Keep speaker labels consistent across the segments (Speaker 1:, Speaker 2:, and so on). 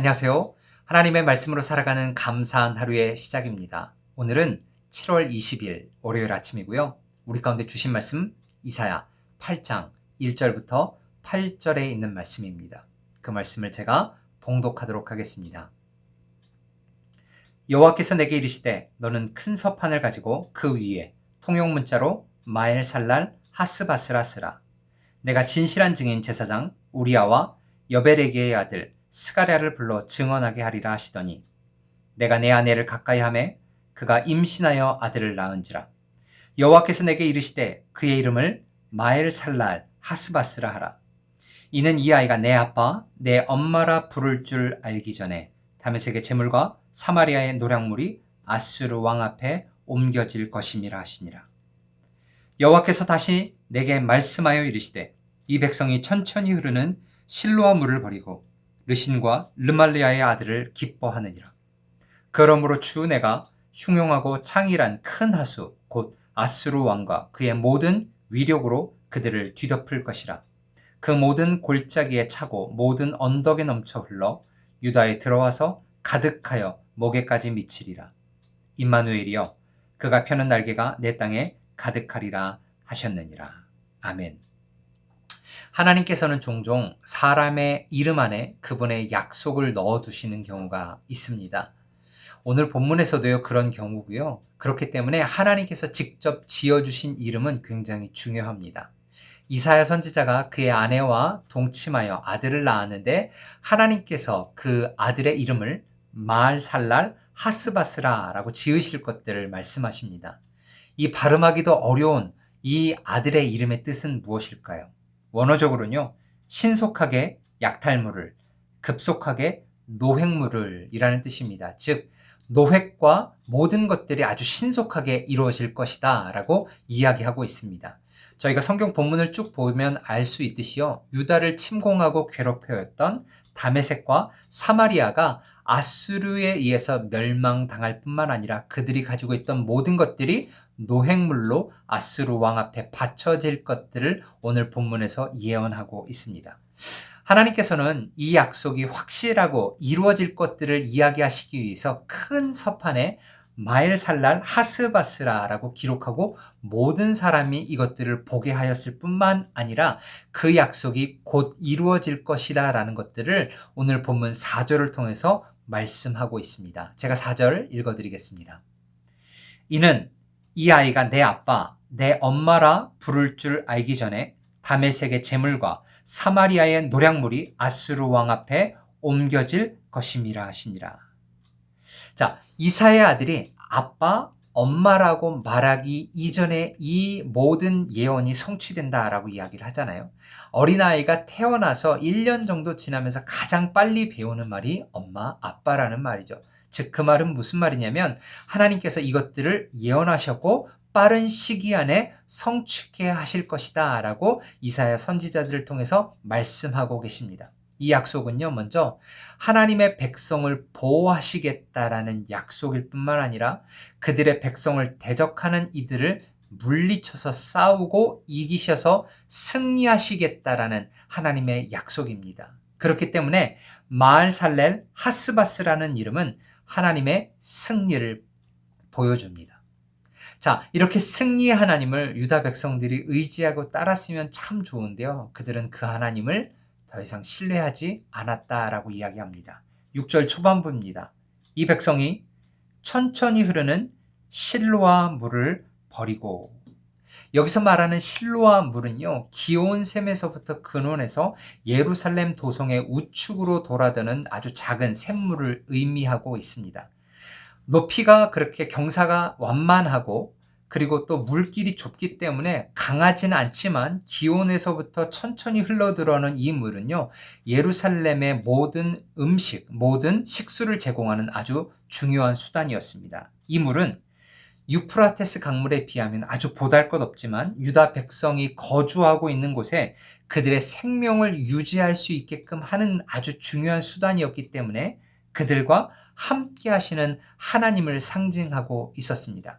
Speaker 1: 안녕하세요. 하나님의 말씀으로 살아가는 감사한 하루의 시작입니다. 오늘은 7월 20일 월요일 아침이고요. 우리 가운데 주신 말씀 이사야 8장 1절부터 8절에 있는 말씀입니다. 그 말씀을 제가 봉독하도록 하겠습니다. 여호와께서 내게 이르시되 너는 큰 서판을 가지고 그 위에 통용 문자로 마엘 살랄 하스바스라 쓰라. 내가 진실한 증인 제사장 우리아와 여베레게의 아들 스가랴를 불러 증언하게 하리라 하시더니 내가 내 아내를 가까이 하매 그가 임신하여 아들을 낳은지라. 여호와께서 내게 이르시되 그의 이름을 마엘 살랄 하스바스라 하라. 이는 이 아이가 내 아빠 내 엄마라 부를 줄 알기 전에 다메섹의 재물과 사마리아의 노량물이 아수르 왕 앞에 옮겨질 것임이라 하시니라. 여호와께서 다시 내게 말씀하여 이르시되 이 백성이 천천히 흐르는 실로와 물을 버리고 르신과 르말리아의 아들을 기뻐하느니라. 그러므로 주 내가 흉용하고 창일한 큰 하수 곧 아스루 왕과 그의 모든 위력으로 그들을 뒤덮을 것이라. 그 모든 골짜기에 차고 모든 언덕에 넘쳐 흘러 유다에 들어와서 가득하여 목에까지 미치리라. 임마누엘이여 그가 펴는 날개가 내 땅에 가득하리라 하셨느니라. 아멘. 하나님께서는 종종 사람의 이름 안에 그분의 약속을 넣어 두시는 경우가 있습니다. 오늘 본문에서도요, 그런 경우고요. 그렇기 때문에 하나님께서 직접 지어주신 이름은 굉장히 중요합니다. 이사야 선지자가 그의 아내와 동침하여 아들을 낳았는데 하나님께서 그 아들의 이름을 마알살랄 하스바스라라고 지으실 것들을 말씀하십니다. 이 발음하기도 어려운 이 아들의 이름의 뜻은 무엇일까요? 원어적으로는요, 신속하게 약탈물을, 급속하게 노획물을 이라는 뜻입니다. 즉, 노획과 모든 것들이 아주 신속하게 이루어질 것이다 라고 이야기하고 있습니다. 저희가 성경 본문을 쭉 보면 알 수 있듯이요, 유다를 침공하고 괴롭혀왔던 다메섹과 사마리아가 아수르에 의해서 멸망당할 뿐만 아니라 그들이 가지고 있던 모든 것들이 노획물로 아스루 왕 앞에 바쳐질 것들을 오늘 본문에서 예언하고 있습니다. 하나님께서는 이 약속이 확실하고 이루어질 것들을 이야기하시기 위해서 큰 서판에 마엘살랄 하스바스라라고 기록하고 모든 사람이 이것들을 보게 하였을 뿐만 아니라 그 약속이 곧 이루어질 것이다라는 것들을 오늘 본문 4절을 통해서 말씀하고 있습니다. 제가 4절 읽어드리겠습니다. 이는 이 아이가 내 아빠, 내 엄마라 부를 줄 알기 전에 다메섹의 재물과 사마리아의 노량물이 아스루 왕 앞에 옮겨질 것임이라 하시니라. 자, 이사의 아들이 아빠, 엄마라고 말하기 이전에 이 모든 예언이 성취된다라고 이야기를 하잖아요. 어린아이가 태어나서 1년 정도 지나면서 가장 빨리 배우는 말이 엄마, 아빠라는 말이죠. 즉, 그 말은 무슨 말이냐면 하나님께서 이것들을 예언하셨고 빠른 시기 안에 성취케 하실 것이다 라고 이사야 선지자들을 통해서 말씀하고 계십니다. 이 약속은요, 먼저 하나님의 백성을 보호하시겠다라는 약속일 뿐만 아니라 그들의 백성을 대적하는 이들을 물리쳐서 싸우고 이기셔서 승리하시겠다라는 하나님의 약속입니다. 그렇기 때문에 마알살렐 하스바스라는 이름은 하나님의 승리를 보여줍니다. 자, 이렇게 승리의 하나님을 유다 백성들이 의지하고 따랐으면 참 좋은데요. 그들은 그 하나님을 더 이상 신뢰하지 않았다라고 이야기합니다. 6절 초반부입니다. 이 백성이 천천히 흐르는 실로와 물을 버리고 여기서 말하는 실로와 물은요, 기온 샘에서부터 근원에서 예루살렘 도성의 우측으로 돌아드는 아주 작은 샘물을 의미하고 있습니다. 높이가 그렇게 경사가 완만하고 그리고 또 물길이 좁기 때문에 강하지는 않지만 기온에서부터 천천히 흘러들어오는 이 물은요, 예루살렘의 모든 음식, 모든 식수를 제공하는 아주 중요한 수단이었습니다. 이 물은 유프라테스 강물에 비하면 아주 보잘 것 없지만 유다 백성이 거주하고 있는 곳에 그들의 생명을 유지할 수 있게끔 하는 아주 중요한 수단이었기 때문에 그들과 함께 하시는 하나님을 상징하고 있었습니다.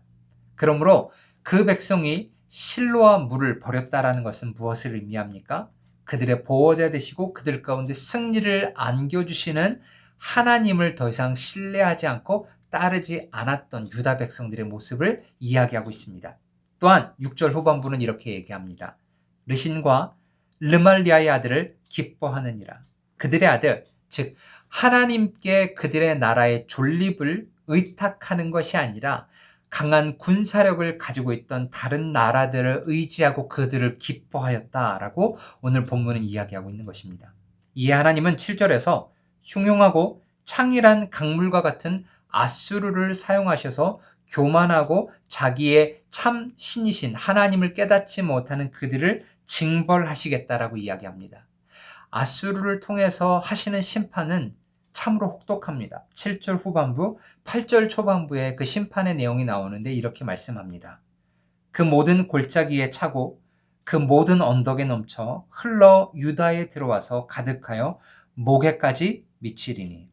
Speaker 1: 그러므로 그 백성이 실로와 물을 버렸다라는 것은 무엇을 의미합니까? 그들의 보호자 되시고 그들 가운데 승리를 안겨주시는 하나님을 더 이상 신뢰하지 않고 따르지 않았던 유다 백성들의 모습을 이야기하고 있습니다. 또한 6절 후반부는 이렇게 얘기합니다. 르신과 르말리아의 아들을 기뻐하느니라. 그들의 아들, 즉 하나님께 그들의 나라의 존립을 의탁하는 것이 아니라 강한 군사력을 가지고 있던 다른 나라들을 의지하고 그들을 기뻐하였다라고 오늘 본문은 이야기하고 있는 것입니다. 이에 하나님은 7절에서 흉용하고 창이란 강물과 같은 아수르를 사용하셔서 교만하고 자기의 참 신이신 하나님을 깨닫지 못하는 그들을 징벌하시겠다라고 이야기합니다. 아수르를 통해서 하시는 심판은 참으로 혹독합니다. 7절 후반부, 8절 초반부에 그 심판의 내용이 나오는데 이렇게 말씀합니다. 그 모든 골짜기 에 차고 그 모든 언덕에 넘쳐 흘러 유다에 들어와서 가득하여 목에까지 미치리니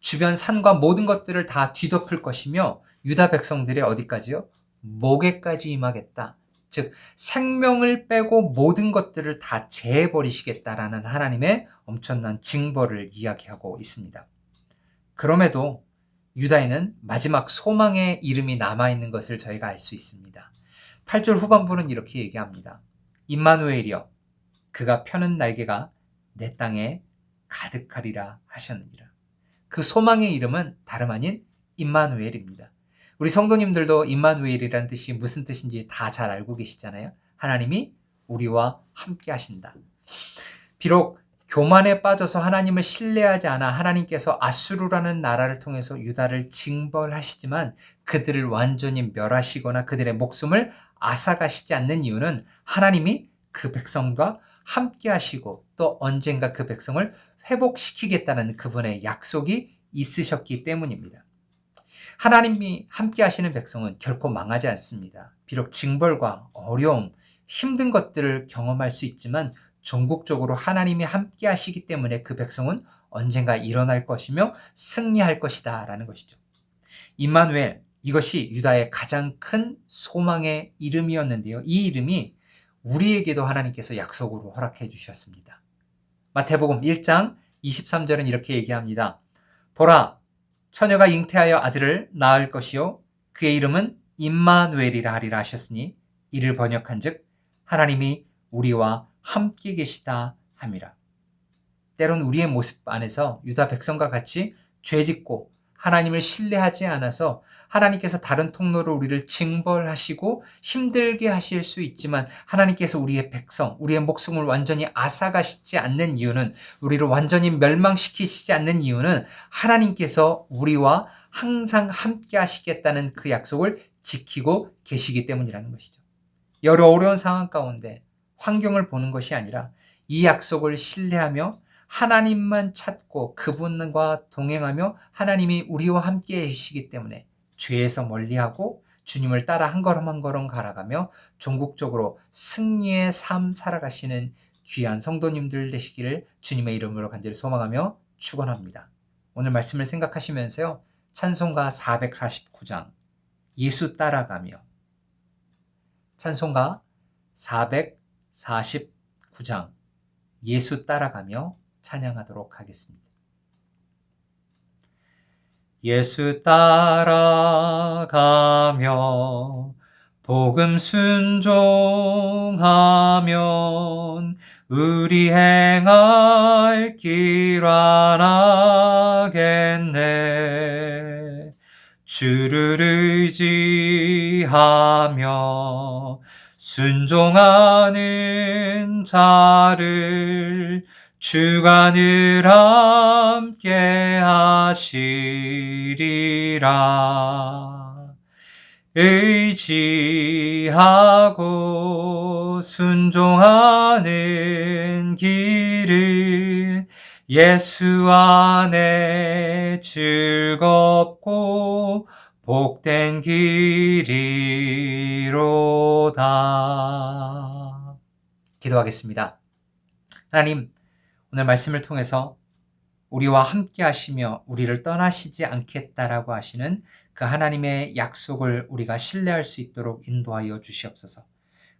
Speaker 1: 주변 산과 모든 것들을 다 뒤덮을 것이며 유다 백성들의 어디까지요? 목에까지 임하겠다. 즉 생명을 빼고 모든 것들을 다 제해 버리시겠다라는 하나님의 엄청난 징벌을 이야기하고 있습니다. 그럼에도 유다에는 마지막 소망의 이름이 남아 있는 것을 저희가 알 수 있습니다. 8절 후반부는 이렇게 얘기합니다. 임마누엘이여 그가 펴는 날개가 내 땅에 가득하리라 하셨느니라. 그 소망의 이름은 다름 아닌 임마누엘입니다. 우리 성도님들도 임마누엘이라는 뜻이 무슨 뜻인지 다 잘 알고 계시잖아요. 하나님이 우리와 함께 하신다. 비록 교만에 빠져서 하나님을 신뢰하지 않아 하나님께서 아수르라는 나라를 통해서 유다를 징벌하시지만 그들을 완전히 멸하시거나 그들의 목숨을 앗아가시지 않는 이유는 하나님이 그 백성과 함께 하시고 또 언젠가 그 백성을 회복시키겠다는 그분의 약속이 있으셨기 때문입니다. 하나님이 함께 하시는 백성은 결코 망하지 않습니다. 비록 징벌과 어려움, 힘든 것들을 경험할 수 있지만 전국적으로 하나님이 함께 하시기 때문에 그 백성은 언젠가 일어날 것이며 승리할 것이다 라는 것이죠. 임마누엘 이것이 유다의 가장 큰 소망의 이름이었는데요. 이 이름이 우리에게도 하나님께서 약속으로 허락해 주셨습니다. 마태복음 1장 23절은 이렇게 얘기합니다. 보라 처녀가 잉태하여 아들을 낳을 것이요 그의 이름은 임마누엘이라 하리라 하셨으니 이를 번역한즉 하나님이 우리와 함께 계시다 함이라. 때론 우리의 모습 안에서 유다 백성과 같이 죄짓고 하나님을 신뢰하지 않아서 하나님께서 다른 통로로 우리를 징벌하시고 힘들게 하실 수 있지만 하나님께서 우리의 백성, 우리의 목숨을 완전히 앗아가시지 않는 이유는 우리를 완전히 멸망시키시지 않는 이유는 하나님께서 우리와 항상 함께 하시겠다는 그 약속을 지키고 계시기 때문이라는 것이죠. 여러 어려운 상황 가운데 환경을 보는 것이 아니라 이 약속을 신뢰하며 하나님만 찾고 그분과 동행하며 하나님이 우리와 함께 계시기 때문에 죄에서 멀리하고 주님을 따라 한 걸음 한 걸음 갈아가며 전국적으로 승리의 삶 살아가시는 귀한 성도님들 되시기를 주님의 이름으로 간절히 소망하며 축원합니다. 오늘 말씀을 생각하시면서요. 찬송가 449장 예수 따라가며 찬송가 449장 예수 따라가며 찬양하도록 하겠습니다. 예수 따라가며 복음 순종하면 우리 행할 길 하나겠네 주를 의지하며 순종하는 자를 주가 늘 함께 하시리라. 의지하고 순종하는 길을 예수 안에 즐겁고 복된 길이로다. 기도하겠습니다. 하나님, 오늘 말씀을 통해서 우리와 함께 하시며 우리를 떠나시지 않겠다라고 하시는 그 하나님의 약속을 우리가 신뢰할 수 있도록 인도하여 주시옵소서.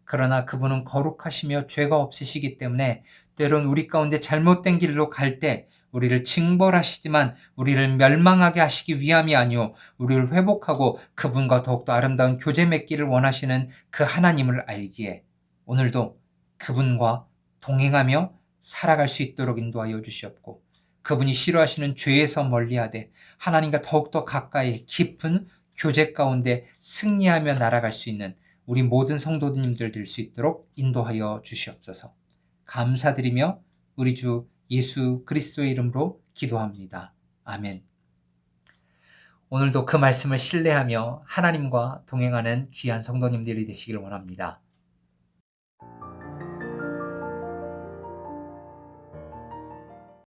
Speaker 1: 그러나 그분은 거룩하시며 죄가 없으시기 때문에 때론 우리 가운데 잘못된 길로 갈 때 우리를 징벌하시지만 우리를 멸망하게 하시기 위함이 아니오 우리를 회복하고 그분과 더욱더 아름다운 교제 맺기를 원하시는 그 하나님을 알기에 오늘도 그분과 동행하며 살아갈 수 있도록 인도하여 주시옵고 그분이 싫어하시는 죄에서 멀리하되 하나님과 더욱더 가까이 깊은 교제 가운데 승리하며 날아갈 수 있는 우리 모든 성도님들 될 수 있도록 인도하여 주시옵소서. 감사드리며 우리 주 예수 그리스도의 이름으로 기도합니다. 아멘. 오늘도 그 말씀을 신뢰하며 하나님과 동행하는 귀한 성도님들이 되시길 원합니다.